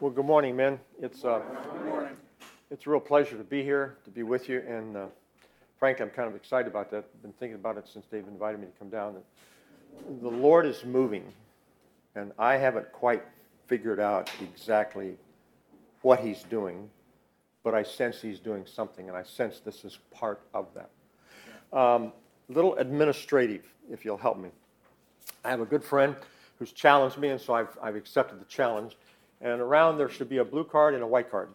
Well, good morning, men. It's uh, it's a real pleasure to be here, to be with you, and uh, frankly, I'm kind of excited about that. I've been thinking about it since they've invited me to come down. The Lord is moving, and I haven't quite figured out exactly what He's doing, but I sense He's doing something, and I sense this is part of that. Um, little administrative, if you'll help me. I have a good friend who's challenged me, and so I've, I've accepted the challenge. And around there should be a blue card and a white card.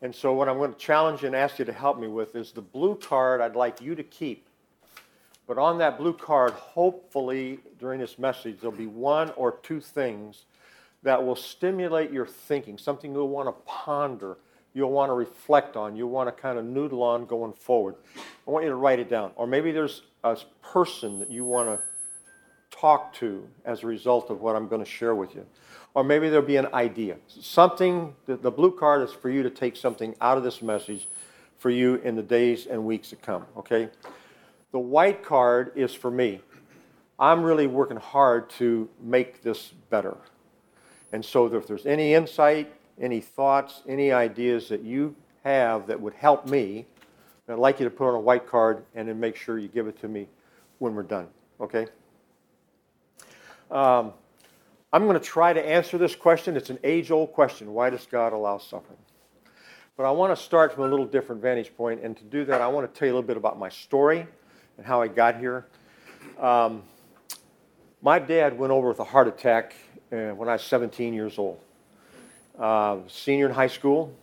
And so, what I'm going to challenge and ask you to help me with is the blue card I'd like you to keep. But on that blue card, hopefully during this message, there'll be one or two things that will stimulate your thinking, something you'll want to ponder, you'll want to reflect on, you'll want to kind of noodle on going forward. I want you to write it down. Or maybe there's a person that you want to talk to as a result of what I'm going to share with you. Or maybe there'll be an idea. Something, the, blue card is for you to take something out of this message for you in the days and weeks to come, okay? The white card is for me. I'm really working hard to make this better. And so if there's any insight, any thoughts, any ideas that you have that would help me, I'd like you to put on a white card and then make sure you give it to me when we're done, okay? Um, I'm going to try to answer this question. It's an age old question why does God allow suffering? But I want to start from a little different vantage point, and to do that, I want to tell you a little bit about my story and how I got here. Um, my dad went over with a heart attack uh, when I was 17 years old, uh, senior in high school,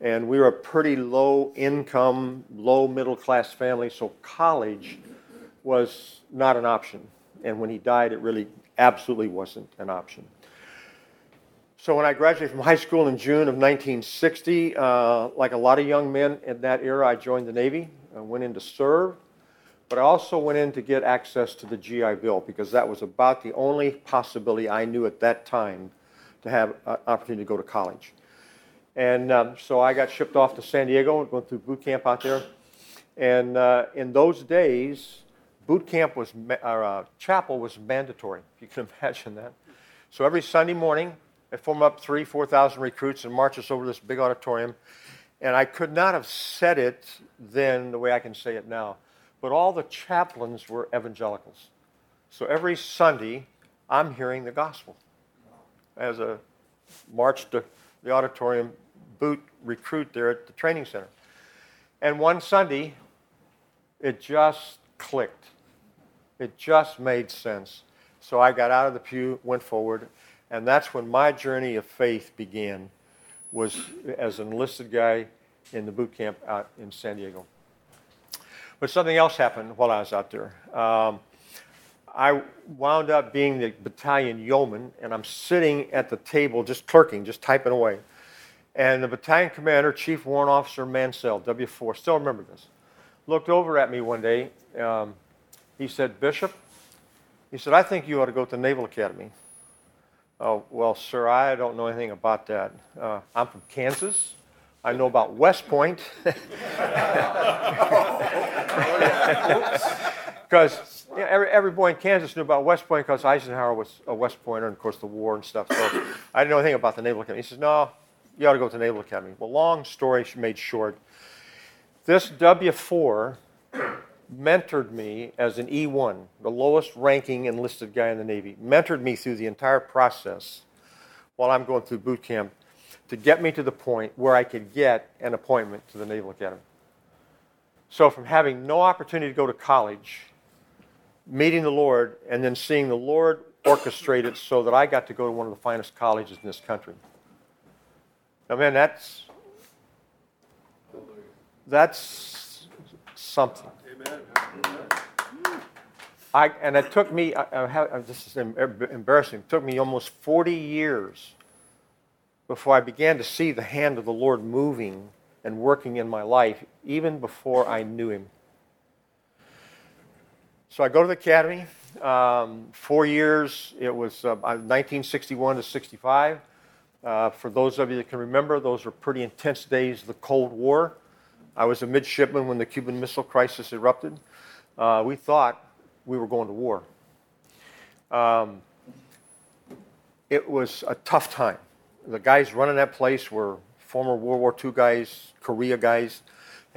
and we were a pretty low income, low middle class family, so college was not an option. And when he died, it really absolutely wasn't an option. So when I graduated from high school in June of 1960, uh, like a lot of young men in that era, I joined the Navy. I went in to serve, but I also went in to get access to the GI Bill because that was about the only possibility I knew at that time to have an opportunity to go to college. And um, so I got shipped off to San Diego, going through boot camp out there. And uh, in those days, boot camp was, or uh, chapel was mandatory, if you can imagine that. So every Sunday morning, they form up three, 4,000 recruits and march us over this big auditorium. And I could not have said it then the way I can say it now, but all the chaplains were evangelicals. So every Sunday, I'm hearing the gospel as a march to the auditorium boot recruit there at the training center. And one Sunday, it just clicked. It just made sense. So I got out of the pew, went forward, and that's when my journey of faith began, was as an enlisted guy in the boot camp out in San Diego. But something else happened while I was out there. Um, I wound up being the battalion yeoman, and I'm sitting at the table just clerking, just typing away. And the battalion commander, Chief Warrant Officer Mansell, W4, still remember this, looked over at me one day. Um, he said, Bishop, he said, I think you ought to go to the Naval Academy. Oh, well, sir, I don't know anything about that. Uh, I'm from Kansas. I know about West Point. Because you know, every, every boy in Kansas knew about West Point because Eisenhower was a West Pointer and, of course, the war and stuff. So I didn't know anything about the Naval Academy. He says, No, you ought to go to the Naval Academy. Well, long story made short, this W4 mentored me as an E1, the lowest ranking enlisted guy in the Navy, mentored me through the entire process while I'm going through boot camp to get me to the point where I could get an appointment to the Naval Academy. So, from having no opportunity to go to college, meeting the Lord, and then seeing the Lord orchestrate it so that I got to go to one of the finest colleges in this country. Now, man, that's that's something. I, and it took me, I, I have, this is embarrassing, it took me almost 40 years before I began to see the hand of the Lord moving and working in my life, even before I knew Him. So I go to the academy. Um, four years, it was uh, 1961 to 65. Uh, for those of you that can remember, those were pretty intense days of the Cold War. I was a midshipman when the Cuban Missile Crisis erupted. Uh, we thought we were going to war. Um, it was a tough time. the guys running that place were former World War II guys, Korea guys,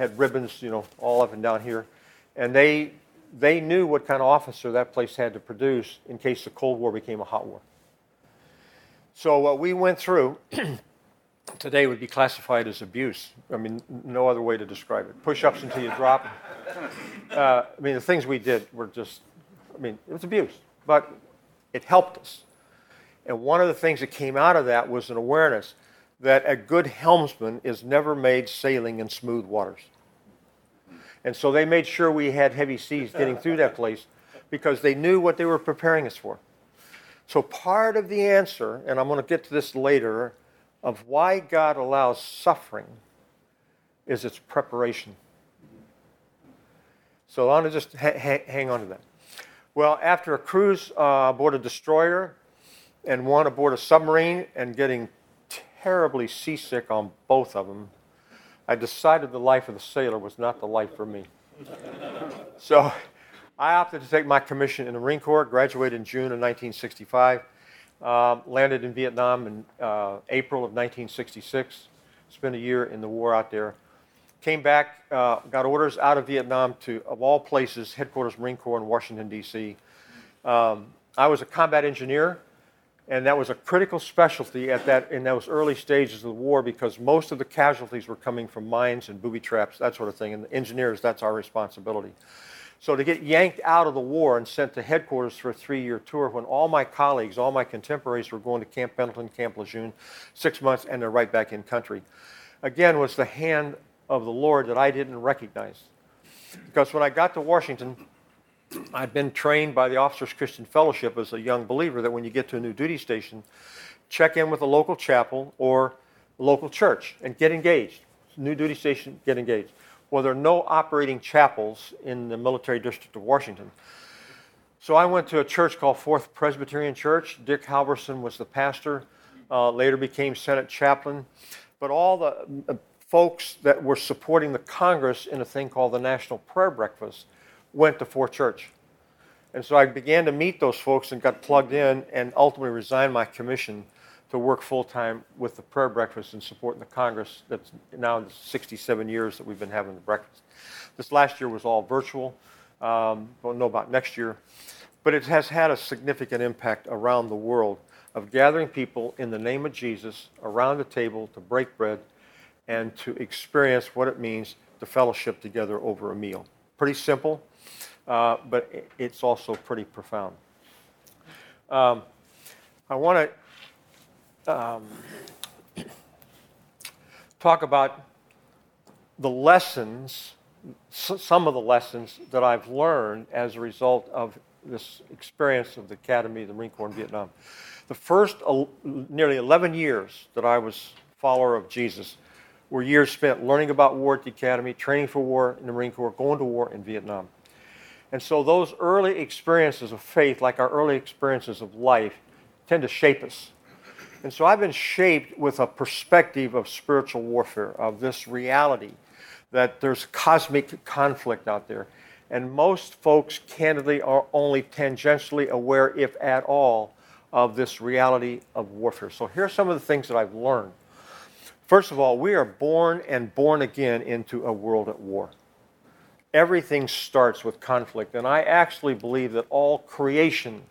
had ribbons, you know, all up and down here. And they, they knew what kind of officer that place had to produce in case the Cold War became a hot war. So what we went through today would be classified as abuse. I mean, no other way to describe it. Push-ups until you drop. Uh, I mean, the things we did were just, I mean, it was abuse, but it helped us. And one of the things that came out of that was an awareness that a good helmsman is never made sailing in smooth waters. And so they made sure we had heavy seas getting through that place because they knew what they were preparing us for. So part of the answer, and I'm going to get to this later, of why God allows suffering is its preparation. So I want to just ha- ha- hang on to that. Well, after a cruise uh, aboard a destroyer and one aboard a submarine and getting terribly seasick on both of them, I decided the life of the sailor was not the life for me. so I opted to take my commission in the Marine Corps, graduated in June of 1965, um, landed in Vietnam in uh, April of 1966, spent a year in the war out there. Came back, uh, got orders out of Vietnam to, of all places, headquarters Marine Corps in Washington, D.C. Um, I was a combat engineer and that was a critical specialty at that in those early stages of the war because most of the casualties were coming from mines and booby traps, that sort of thing. And the engineers, that's our responsibility. So to get yanked out of the war and sent to headquarters for a three-year tour when all my colleagues, all my contemporaries were going to Camp Pendleton, Camp Lejeune, six months, and they're right back in country. Again, was the hand of the Lord that I didn't recognize. Because when I got to Washington, I'd been trained by the Officers Christian Fellowship as a young believer that when you get to a new duty station, check in with a local chapel or local church and get engaged. New duty station, get engaged. Well, there are no operating chapels in the military district of Washington. So I went to a church called Fourth Presbyterian Church. Dick Halverson was the pastor, uh, later became Senate chaplain. But all the uh, folks that were supporting the Congress in a thing called the National Prayer Breakfast went to Fourth Church. And so I began to meet those folks and got plugged in and ultimately resigned my commission to work full time with the prayer breakfast and supporting the Congress that's now the 67 years that we've been having the breakfast. This last year was all virtual. Um, don't know about next year. But it has had a significant impact around the world of gathering people in the name of Jesus around the table to break bread and to experience what it means to fellowship together over a meal. Pretty simple, uh, but it's also pretty profound. Um, I want to um, talk about the lessons, some of the lessons that I've learned as a result of this experience of the Academy, the Marine Corps in Vietnam. The first uh, nearly 11 years that I was follower of Jesus were years spent learning about war at the Academy, training for war in the Marine Corps, going to war in Vietnam. And so those early experiences of faith, like our early experiences of life, tend to shape us. And so I've been shaped with a perspective of spiritual warfare, of this reality that there's cosmic conflict out there. And most folks, candidly, are only tangentially aware, if at all, of this reality of warfare. So here are some of the things that I've learned. First of all, we are born and born again into a world at war everything starts with conflict. And I actually believe that all creation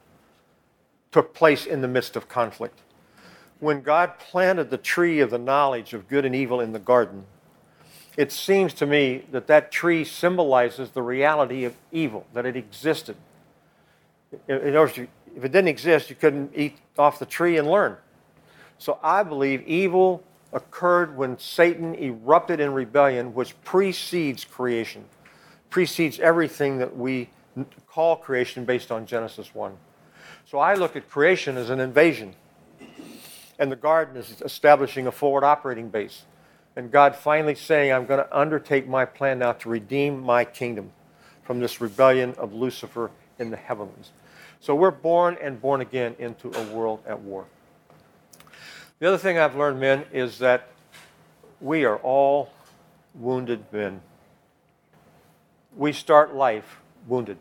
took place in the midst of conflict. When God planted the tree of the knowledge of good and evil in the garden, it seems to me that that tree symbolizes the reality of evil, that it existed. In other words, if it didn't exist, you couldn't eat off the tree and learn. So I believe evil occurred when Satan erupted in rebellion, which precedes creation precedes everything that we call creation based on Genesis 1. So I look at creation as an invasion, and the garden is establishing a forward operating base. And God finally saying, I'm going to undertake my plan now to redeem my kingdom from this rebellion of Lucifer in the heavens. So we're born and born again into a world at war. The other thing I've learned, men, is that we are all wounded men we start life wounded.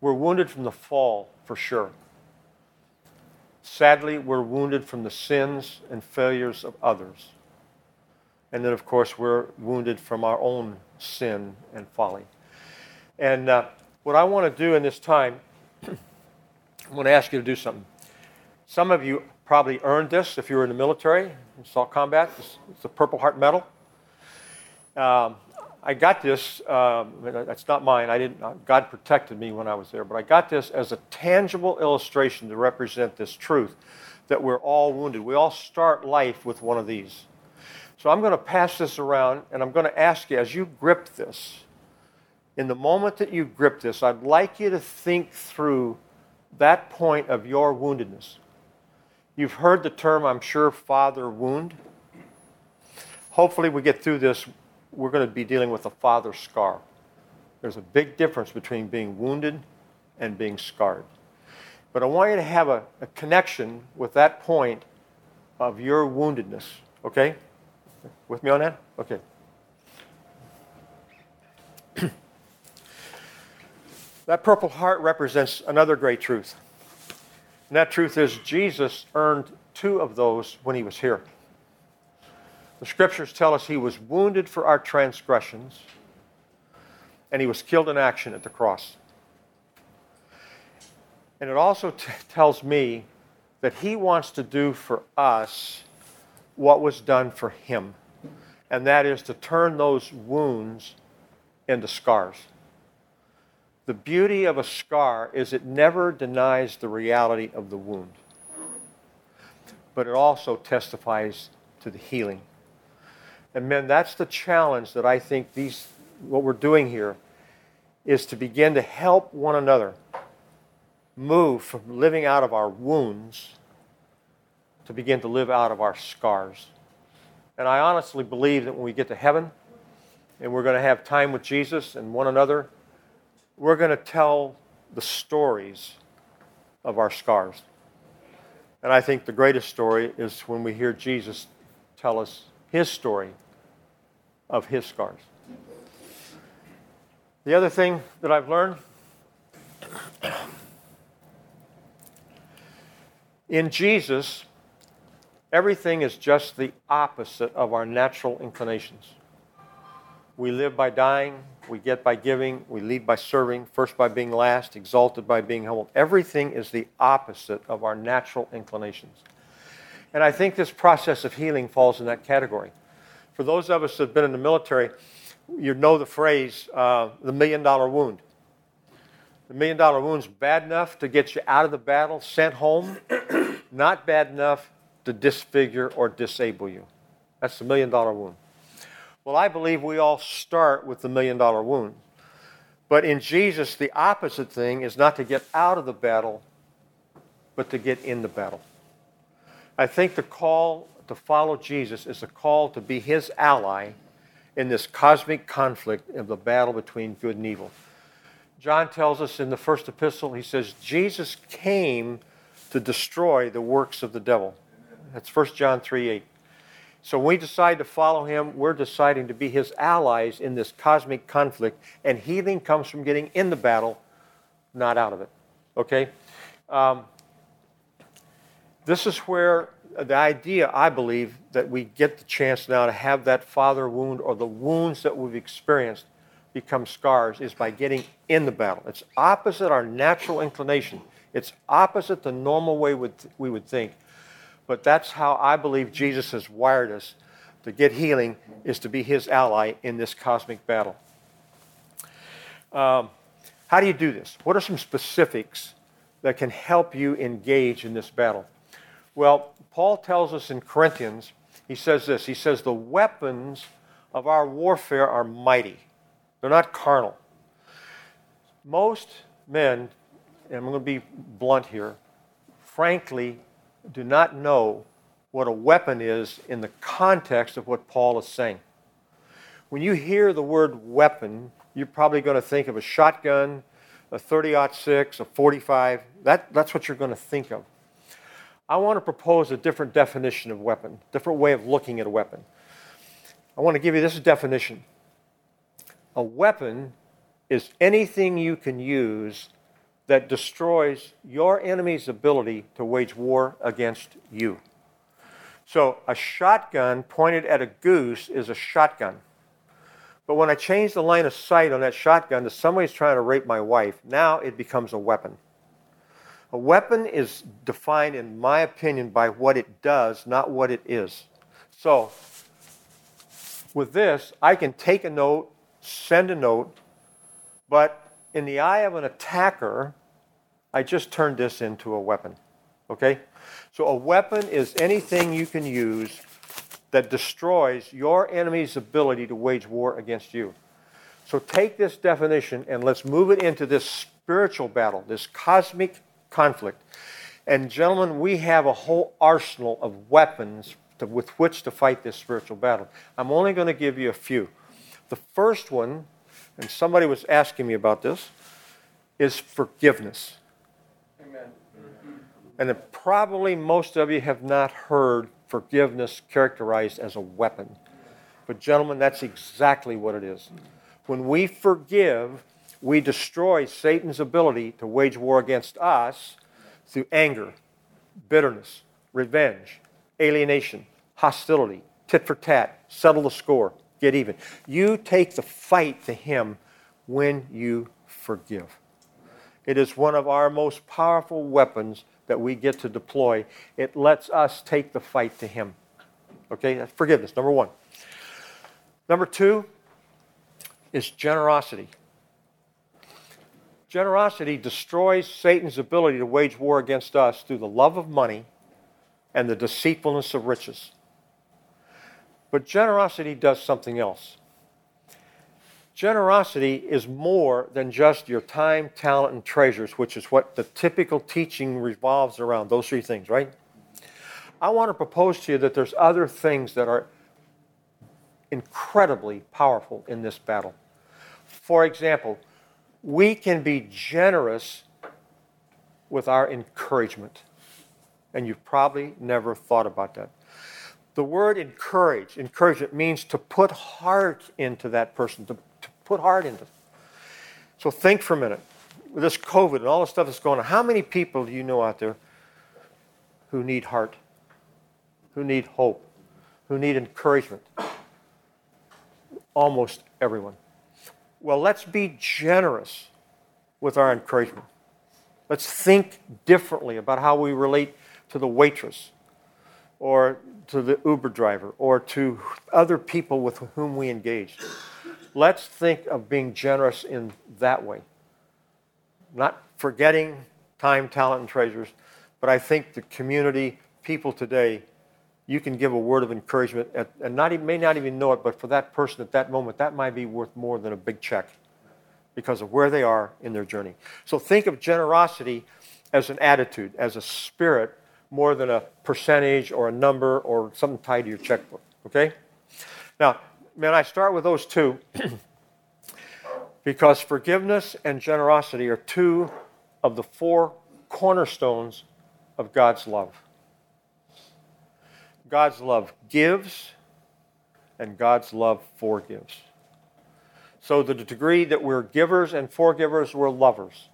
We're wounded from the fall, for sure. Sadly, we're wounded from the sins and failures of others. And then, of course, we're wounded from our own sin and folly. And uh, what I want to do in this time, I want to ask you to do something. Some of you probably earned this if you were in the military, in assault combat. It's, the Purple Heart Medal. Um, I got this, um, that's not mine. I didn't, uh, God protected me when I was there, but I got this as a tangible illustration to represent this truth that we're all wounded. We all start life with one of these. So I'm going to pass this around and I'm going to ask you as you grip this, in the moment that you grip this, I'd like you to think through that point of your woundedness. You've heard the term, I'm sure, father wound. Hopefully, we get through this. We're going to be dealing with a father scar. There's a big difference between being wounded and being scarred. But I want you to have a, a connection with that point of your woundedness, okay? With me on that? Okay. that Purple Heart represents another great truth. And that truth is Jesus earned two of those when he was here. The scriptures tell us he was wounded for our transgressions and he was killed in action at the cross. And it also t- tells me that he wants to do for us what was done for him, and that is to turn those wounds into scars. The beauty of a scar is it never denies the reality of the wound, but it also testifies to the healing. And men, that's the challenge that I think these what we're doing here is to begin to help one another move from living out of our wounds to begin to live out of our scars. And I honestly believe that when we get to heaven and we're going to have time with Jesus and one another, we're going to tell the stories of our scars. And I think the greatest story is when we hear Jesus tell us his story of his scars. The other thing that I've learned in Jesus, Everything is just the opposite of our natural inclinations. We live by dying, we get by giving, we lead by serving, first by being last, exalted by being humbled. Everything is the opposite of our natural inclinations. And I think this process of healing falls in that category. For those of us that have been in the military, you know the phrase, uh, the million dollar wound. The million dollar wound's bad enough to get you out of the battle, sent home, not bad enough to disfigure or disable you. That's the million dollar wound. Well, I believe we all start with the million dollar wound. But in Jesus, the opposite thing is not to get out of the battle, but to get in the battle. I think the call to follow Jesus is a call to be his ally in this cosmic conflict of the battle between good and evil. John tells us in the first epistle, he says, Jesus came to destroy the works of the devil. That's 1 John 3 8. So when we decide to follow him, we're deciding to be his allies in this cosmic conflict, and healing comes from getting in the battle, not out of it. Okay? Um, this is where the idea, I believe, that we get the chance now to have that father wound or the wounds that we've experienced become scars is by getting in the battle. It's opposite our natural inclination. It's opposite the normal way we would think. But that's how I believe Jesus has wired us to get healing, is to be his ally in this cosmic battle. Um, how do you do this? What are some specifics that can help you engage in this battle? Well, Paul tells us in Corinthians, he says this He says, The weapons of our warfare are mighty, they're not carnal. Most men, and I'm going to be blunt here, frankly, do not know what a weapon is in the context of what Paul is saying. When you hear the word weapon, you're probably going to think of a shotgun, a 30 6, a 45. That, that's what you're going to think of. I want to propose a different definition of weapon, different way of looking at a weapon. I want to give you this definition. A weapon is anything you can use that destroys your enemy's ability to wage war against you. So a shotgun pointed at a goose is a shotgun. But when I change the line of sight on that shotgun to somebody's trying to rape my wife, now it becomes a weapon. A weapon is defined, in my opinion, by what it does, not what it is. So, with this, I can take a note, send a note, but in the eye of an attacker, I just turned this into a weapon. Okay? So a weapon is anything you can use that destroys your enemy's ability to wage war against you. So take this definition and let's move it into this spiritual battle, this cosmic conflict. And gentlemen, we have a whole arsenal of weapons to, with which to fight this spiritual battle. I'm only going to give you a few. The first one, and somebody was asking me about this, is forgiveness. Amen. And probably most of you have not heard forgiveness characterized as a weapon. But, gentlemen, that's exactly what it is. When we forgive, we destroy Satan's ability to wage war against us through anger, bitterness, revenge, alienation, hostility, tit for tat, settle the score, get even. You take the fight to him when you forgive. It is one of our most powerful weapons that we get to deploy, it lets us take the fight to Him. Okay, that's forgiveness, number one. Number two is generosity. Generosity destroys Satan's ability to wage war against us through the love of money and the deceitfulness of riches. But generosity does something else. Generosity is more than just your time, talent, and treasures, which is what the typical teaching revolves around, those three things, right? I want to propose to you that there's other things that are incredibly powerful in this battle. For example, we can be generous with our encouragement. And you've probably never thought about that. The word encourage, encouragement means to put heart into that person, to to Put heart into it. So think for a minute. With this COVID and all the stuff that's going on, how many people do you know out there who need heart, who need hope, who need encouragement? Almost everyone. Well, let's be generous with our encouragement. Let's think differently about how we relate to the waitress or to the Uber driver or to other people with whom we engage. Let's think of being generous in that way. Not forgetting time, talent, and treasures, but I think the community, people today, you can give a word of encouragement at, and not even, may not even know it, but for that person at that moment, that might be worth more than a big check because of where they are in their journey. So think of generosity as an attitude, as a spirit, more than a percentage or a number or something tied to your checkbook. Okay? Now, man, I start with those two because forgiveness and generosity are two of the four cornerstones of God's love. God's love gives, and God's love forgives. So, the degree that we're givers and forgivers, we're lovers.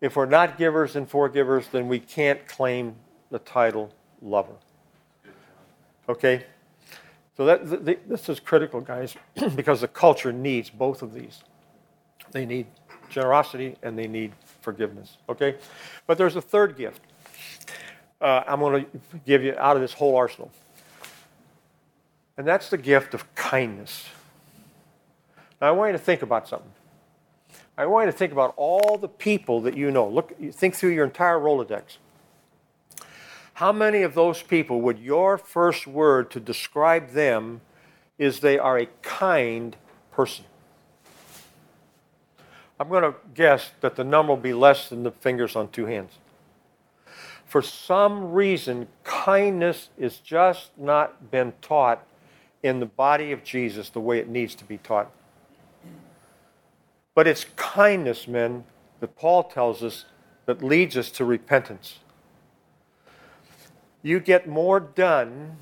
If we're not givers and forgivers, then we can't claim the title lover. Okay? So that, th- this is critical, guys, because the culture needs both of these. They need generosity and they need forgiveness. Okay? But there's a third gift. Uh, I'm going to give you out of this whole arsenal. And that's the gift of kindness. Now, I want you to think about something. I want you to think about all the people that you know. Look, think through your entire Rolodex. How many of those people would your first word to describe them is they are a kind person? I'm going to guess that the number will be less than the fingers on two hands. For some reason, kindness is just not been taught in the body of Jesus the way it needs to be taught. But it's kindness, men, that Paul tells us that leads us to repentance you get more done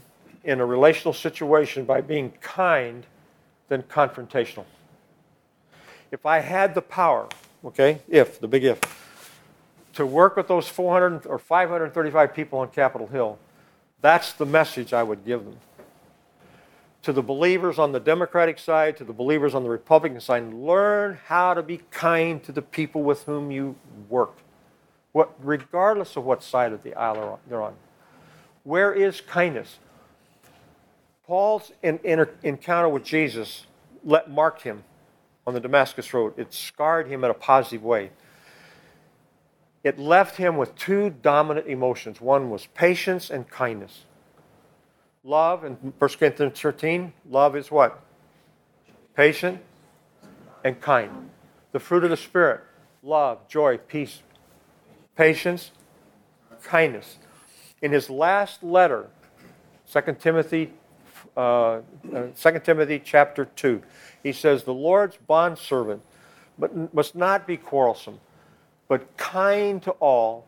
in a relational situation by being kind than confrontational. If I had the power, okay, if, the big if, to work with those 400 or 535 people on Capitol Hill, that's the message I would give them. To the believers on the Democratic side, to the believers on the Republican side, learn how to be kind to the people with whom you work, what, regardless of what side of the aisle they're on. Where is kindness? Paul's in, in, encounter with Jesus let, marked him on the Damascus Road. It scarred him in a positive way. It left him with two dominant emotions. One was patience and kindness. Love, in 1 Corinthians 13, love is what? Patient and kind. The fruit of the Spirit love, joy, peace, patience, kindness. In his last letter, 2 Timothy, uh, 2 uh, Timothy chapter 2, he says, The Lord's bondservant must not be quarrelsome, but kind to all,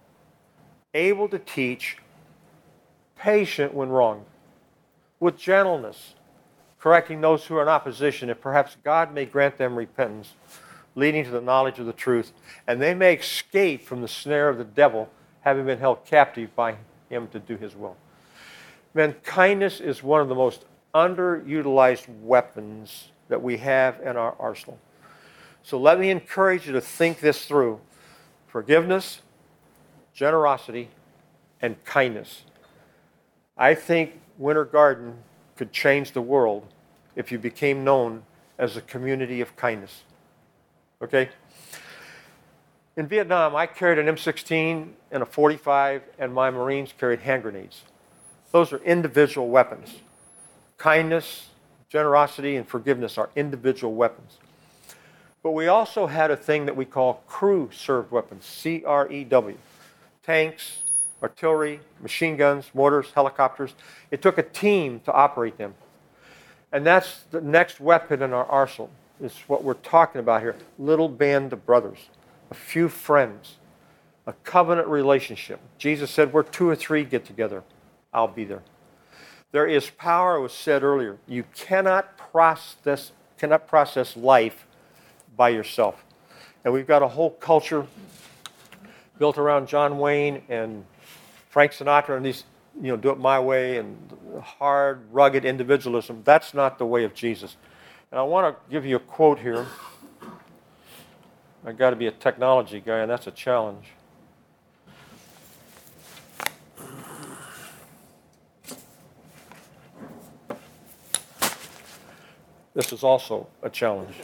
able to teach, patient when wronged, with gentleness, correcting those who are in opposition, if perhaps God may grant them repentance, leading to the knowledge of the truth, and they may escape from the snare of the devil, having been held captive by him to do his will. Man, kindness is one of the most underutilized weapons that we have in our arsenal. So let me encourage you to think this through forgiveness, generosity, and kindness. I think Winter Garden could change the world if you became known as a community of kindness. Okay? In Vietnam, I carried an M16 and a 45, and my Marines carried hand grenades. Those are individual weapons. Kindness, generosity, and forgiveness are individual weapons. But we also had a thing that we call crew served weapons, C R E W. Tanks, artillery, machine guns, mortars, helicopters. It took a team to operate them. And that's the next weapon in our arsenal, is what we're talking about here. Little band of brothers, a few friends, a covenant relationship. Jesus said, Where two or three get together, I'll be there. There is power, it was said earlier. You cannot process, cannot process life by yourself. And we've got a whole culture built around John Wayne and Frank Sinatra and these, you know, do it my way and hard, rugged individualism. That's not the way of Jesus. And I want to give you a quote here. I've got to be a technology guy, and that's a challenge. This is also a challenge.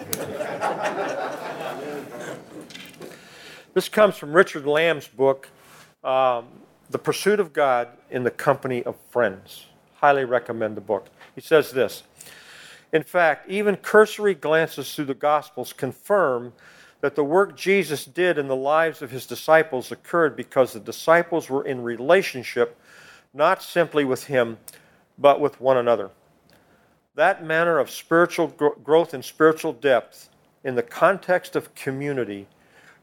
this comes from Richard Lamb's book, um, The Pursuit of God in the Company of Friends. Highly recommend the book. He says this In fact, even cursory glances through the Gospels confirm that the work Jesus did in the lives of his disciples occurred because the disciples were in relationship not simply with him, but with one another. That manner of spiritual growth and spiritual depth in the context of community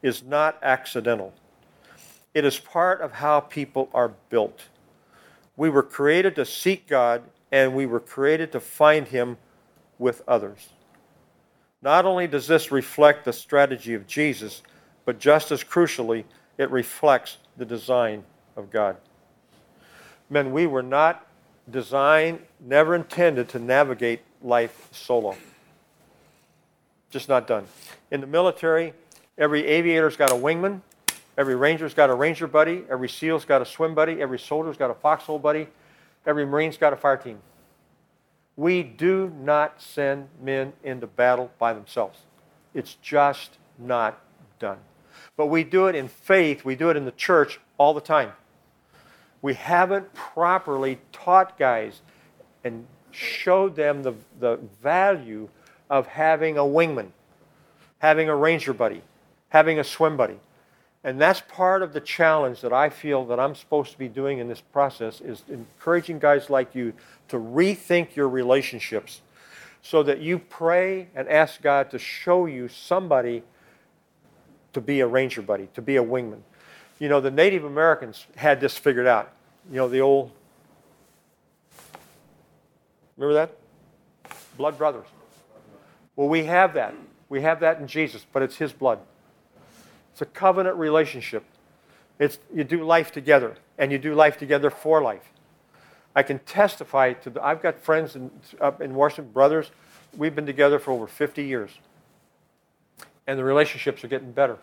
is not accidental. It is part of how people are built. We were created to seek God, and we were created to find Him with others. Not only does this reflect the strategy of Jesus, but just as crucially, it reflects the design of God. Men, we were not designed, never intended to navigate life solo. Just not done. In the military, every aviator's got a wingman, every ranger's got a ranger buddy, every SEAL's got a swim buddy, every soldier's got a foxhole buddy, every Marine's got a fire team. We do not send men into battle by themselves. It's just not done. But we do it in faith, we do it in the church all the time we haven't properly taught guys and showed them the, the value of having a wingman, having a ranger buddy, having a swim buddy. And that's part of the challenge that I feel that I'm supposed to be doing in this process is encouraging guys like you to rethink your relationships so that you pray and ask God to show you somebody to be a ranger buddy, to be a wingman. You know, the Native Americans had this figured out. You know, the old, remember that? Blood brothers. Well, we have that. We have that in Jesus, but it's His blood. It's a covenant relationship. It's, you do life together, and you do life together for life. I can testify to the, I've got friends in, up in Washington, brothers. We've been together for over 50 years. And the relationships are getting better.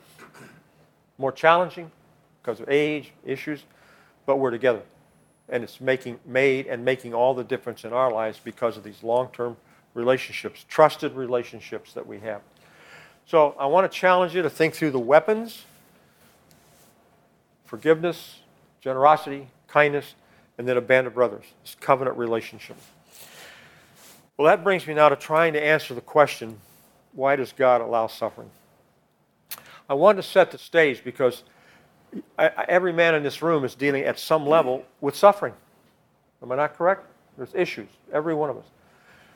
More challenging because of age, issues, but we're together. And it's making made and making all the difference in our lives because of these long-term relationships, trusted relationships that we have. So I want to challenge you to think through the weapons forgiveness, generosity, kindness, and then a band of brothers. This covenant relationship. Well, that brings me now to trying to answer the question why does God allow suffering? I want to set the stage because Every man in this room is dealing at some level with suffering. Am I not correct? There's issues, every one of us.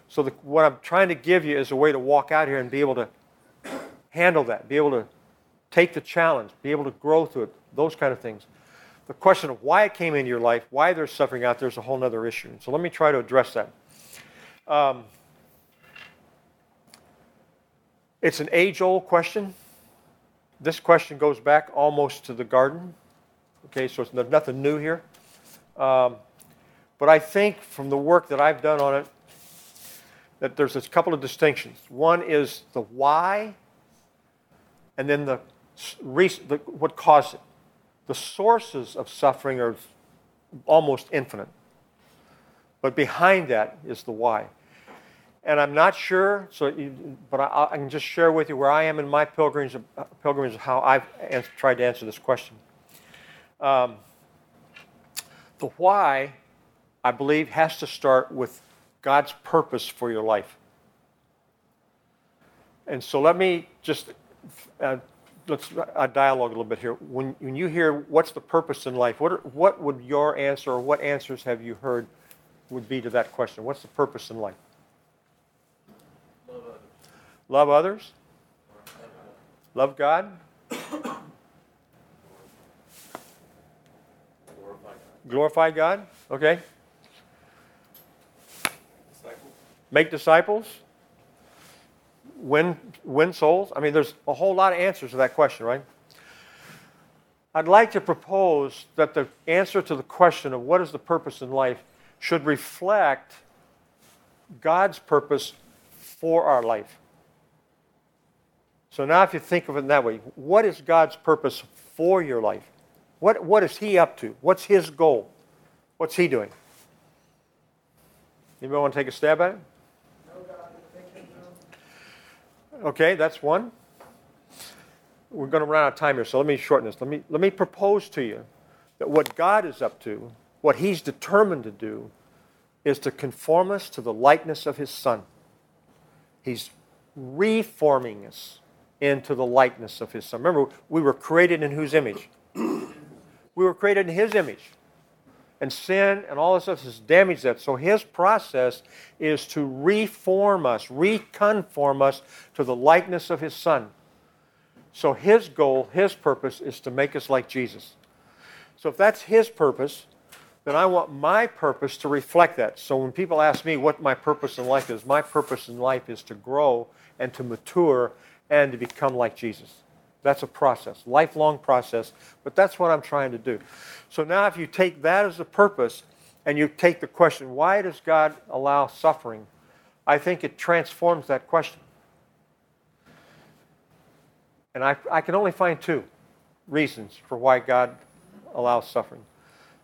So, the, what I'm trying to give you is a way to walk out here and be able to handle that, be able to take the challenge, be able to grow through it, those kind of things. The question of why it came into your life, why there's suffering out there is a whole other issue. So let me try to address that. Um, it's an age old question. This question goes back almost to the garden. Okay, so there's nothing new here. Um, but I think from the work that I've done on it, that there's a couple of distinctions. One is the why, and then the, the what caused it. The sources of suffering are almost infinite. But behind that is the why. And I'm not sure, so you, but I, I, can just share with you where I am in my pilgrimage, pilgrimage of how I've tried to answer this question. Um, the why, I believe, has to start with God's purpose for your life. And so let me just uh, let's uh, dialogue a little bit here. When, when you hear what's the purpose in life, what, are, what would your answer or what answers have you heard would be to that question? What's the purpose in life? Love others. Love God? Glorify God. Okay. Make disciples? Win, win souls? I mean, there's a whole lot of answers to that question, right? I'd like to propose that the answer to the question of what is the purpose in life should reflect God's purpose for our life. So now, if you think of it that way, what is God's purpose for your life? What, what is He up to? What's His goal? What's He doing? Anybody want to take a stab at it? Okay, that's one. We're going to run out of time here, so let me shorten this. Let me, let me propose to you that what God is up to, what He's determined to do, is to conform us to the likeness of His Son. He's reforming us into the likeness of His Son. Remember, we were created in whose image? we were created in His image and sin and all this stuff has damaged that. So his process is to reform us, reconform us to the likeness of his son. So his goal, his purpose is to make us like Jesus. So if that's his purpose, then I want my purpose to reflect that. So when people ask me what my purpose in life is, my purpose in life is to grow and to mature and to become like Jesus. That's a process, lifelong process, but that's what I'm trying to do. So now, if you take that as a purpose and you take the question, why does God allow suffering? I think it transforms that question. And I, I can only find two reasons for why God allows suffering.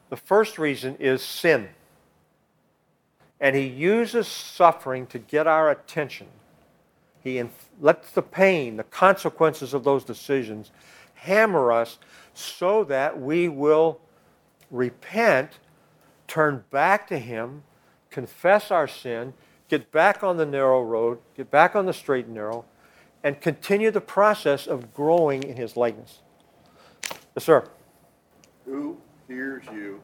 The first reason is sin. And He uses suffering to get our attention. He inf- lets the pain, the consequences of those decisions, hammer us so that we will repent, turn back to Him, confess our sin, get back on the narrow road, get back on the straight and narrow, and continue the process of growing in His likeness. Yes, sir. Who hears you?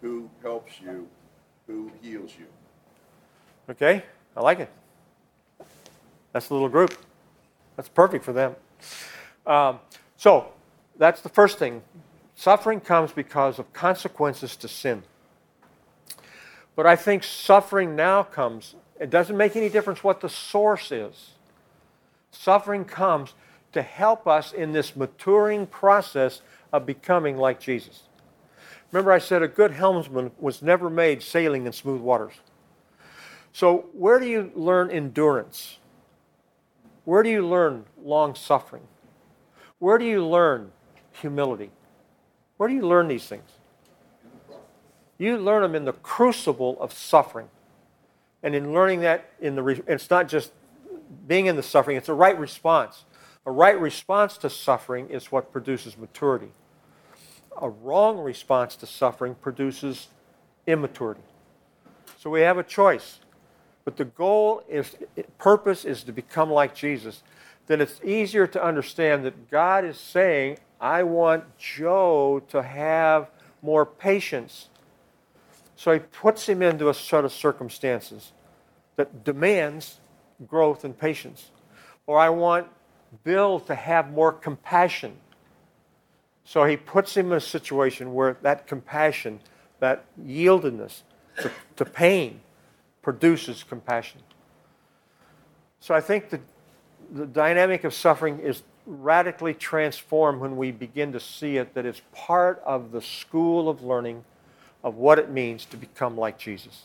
Who helps you? Who heals you? Okay, I like it. That's a little group. That's perfect for them. Um, so, that's the first thing. Suffering comes because of consequences to sin. But I think suffering now comes, it doesn't make any difference what the source is. Suffering comes to help us in this maturing process of becoming like Jesus. Remember, I said a good helmsman was never made sailing in smooth waters. So, where do you learn endurance? Where do you learn long suffering? Where do you learn humility? Where do you learn these things? You learn them in the crucible of suffering. And in learning that, in the it's not just being in the suffering, it's a right response. A right response to suffering is what produces maturity. A wrong response to suffering produces immaturity. So we have a choice. But the goal is, purpose is to become like Jesus. Then it's easier to understand that God is saying, I want Joe to have more patience. So he puts him into a set of circumstances that demands growth and patience. Or I want Bill to have more compassion. So he puts him in a situation where that compassion, that yieldedness to, to pain, produces compassion. So I think the, the dynamic of suffering is radically transformed when we begin to see it that it's part of the school of learning of what it means to become like Jesus.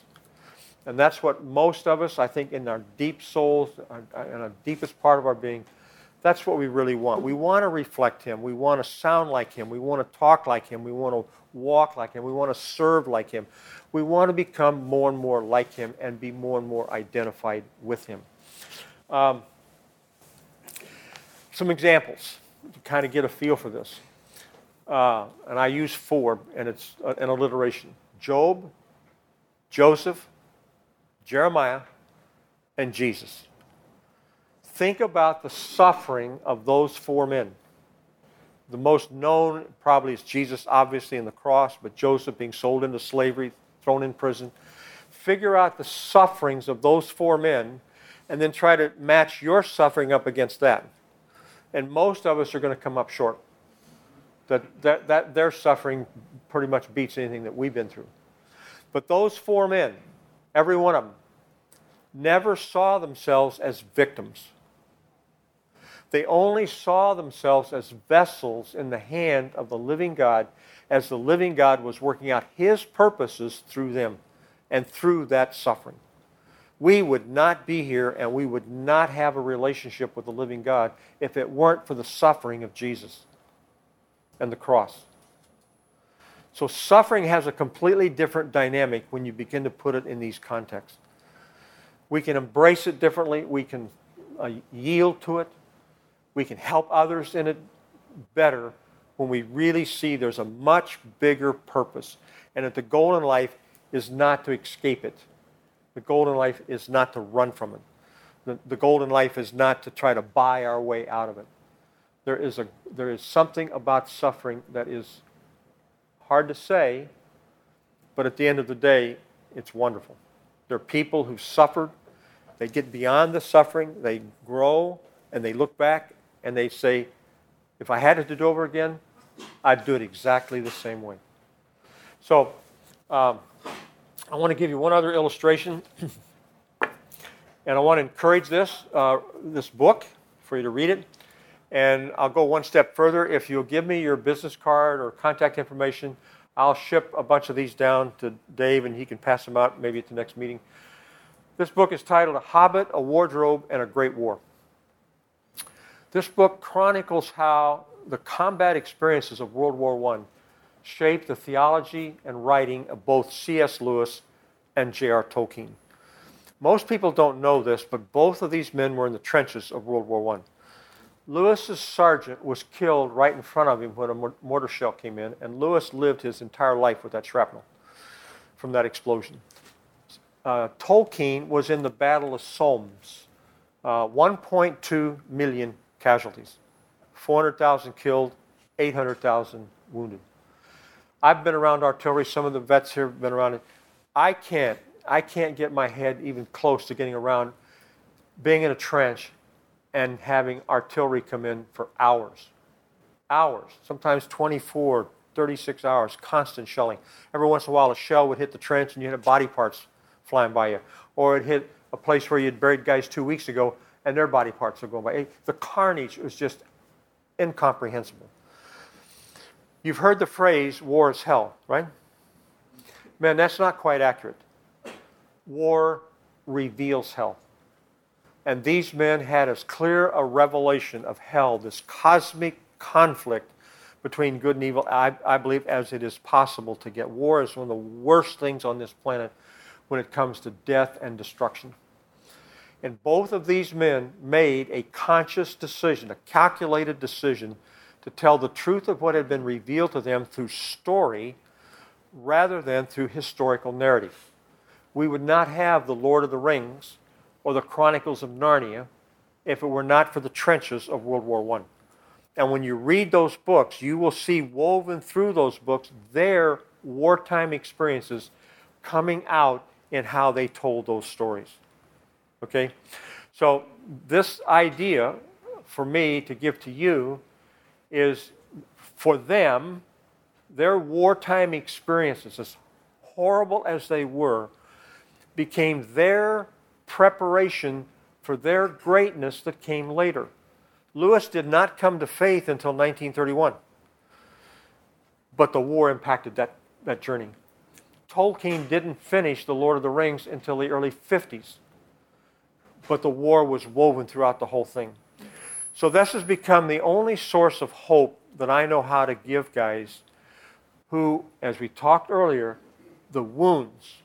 And that's what most of us, I think, in our deep souls, uh, uh, in our deepest part of our being, that's what we really want. We want to reflect Him. We want to sound like Him. We want to talk like Him. We want to walk like Him. We want to serve like Him. We want to become more and more like Him and be more and more identified with Him. Um, some examples to kind of get a feel for this. Uh, and I use four, and it's an alliteration Job, Joseph, Jeremiah, and Jesus. Think about the suffering of those four men. The most known probably is Jesus, obviously, in the cross, but Joseph being sold into slavery, thrown in prison. Figure out the sufferings of those four men and then try to match your suffering up against that. And most of us are going to come up short. That, that, that their suffering pretty much beats anything that we've been through. But those four men, every one of them, never saw themselves as victims. They only saw themselves as vessels in the hand of the living God as the living God was working out his purposes through them and through that suffering. We would not be here and we would not have a relationship with the living God if it weren't for the suffering of Jesus and the cross. So, suffering has a completely different dynamic when you begin to put it in these contexts. We can embrace it differently, we can uh, yield to it, we can help others in it better when we really see there's a much bigger purpose and that the goal in life is not to escape it. The goal in life is not to run from it. The, the goal in life is not to try to buy our way out of it. There is, a, there is something about suffering that is Hard to say, but at the end of the day, it's wonderful. There are people who suffered, they get beyond the suffering, they grow, and they look back and they say, if I had it to do over again, I'd do it exactly the same way. So, um, I want to give you one other illustration, and I want to encourage this uh, this book for you to read it. And I'll go one step further. If you'll give me your business card or contact information, I'll ship a bunch of these down to Dave and he can pass them out maybe at the next meeting. This book is titled A Hobbit, a Wardrobe, and a Great War. This book chronicles how the combat experiences of World War I shaped the theology and writing of both C.S. Lewis and J.R. Tolkien. Most people don't know this, but both of these men were in the trenches of World War I. Lewis's sergeant was killed right in front of him when a mortar shell came in, and Lewis lived his entire life with that shrapnel from that explosion. Uh, Tolkien was in the Battle of Somme, uh, 1.2 million casualties, 400,000 killed, 800,000 wounded. I've been around artillery. Some of the vets here have been around it. I can't. I can't get my head even close to getting around being in a trench and having artillery come in for hours. Hours, sometimes 24, 36 hours, constant shelling. Every once in a while, a shell would hit the trench and you had body parts flying by you. Or it hit a place where you'd buried guys two weeks ago and their body parts are going by. The carnage was just incomprehensible. You've heard the phrase, war is hell, right? Man, that's not quite accurate. War reveals hell. And these men had as clear a revelation of hell, this cosmic conflict between good and evil, I, I, believe, as it is possible to get. War is one of the worst things on this planet when it comes to death and destruction. And both of these men made a conscious decision, a calculated decision, to tell the truth of what had been revealed to them through story rather than through historical narrative. We would not have The Lord of the Rings or The Chronicles of Narnia if it were not for the trenches of World War I. And when you read those books, you will see woven through those books their wartime experiences coming out in how they told those stories. Okay? So, this idea for me to give to you is for them, their wartime experiences, as horrible as they were, became their preparation for their greatness that came later. Lewis did not come to faith until 1931, but the war impacted that, that journey. Tolkien didn't finish The Lord of the Rings until the early 50s, but the war was woven throughout the whole thing. So, this has become the only source of hope that I know how to give guys who, as we talked earlier, the wounds,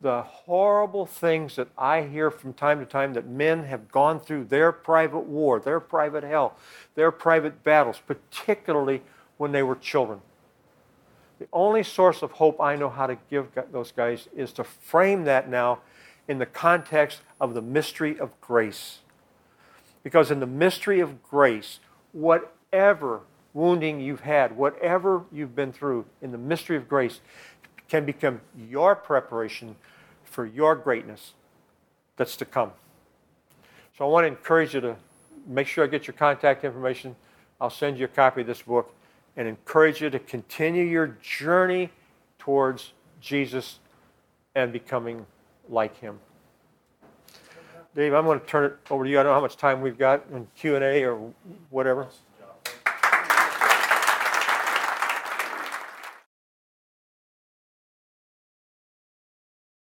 the horrible things that I hear from time to time that men have gone through their private war, their private hell, their private battles, particularly when they were children. The only source of hope I know how to give those guys is to frame that now in the context of the mystery of grace. Because in the mystery of grace, whatever wounding you've had, whatever you've been through in the mystery of grace, can become your preparation for your greatness that's to come. So I want to encourage you to make sure I get your contact information. I'll send you a copy of this book and encourage you to continue your journey towards Jesus and becoming like him. Dave, I'm going to turn it over to you. I don't know how much time we've got in Q&A or whatever.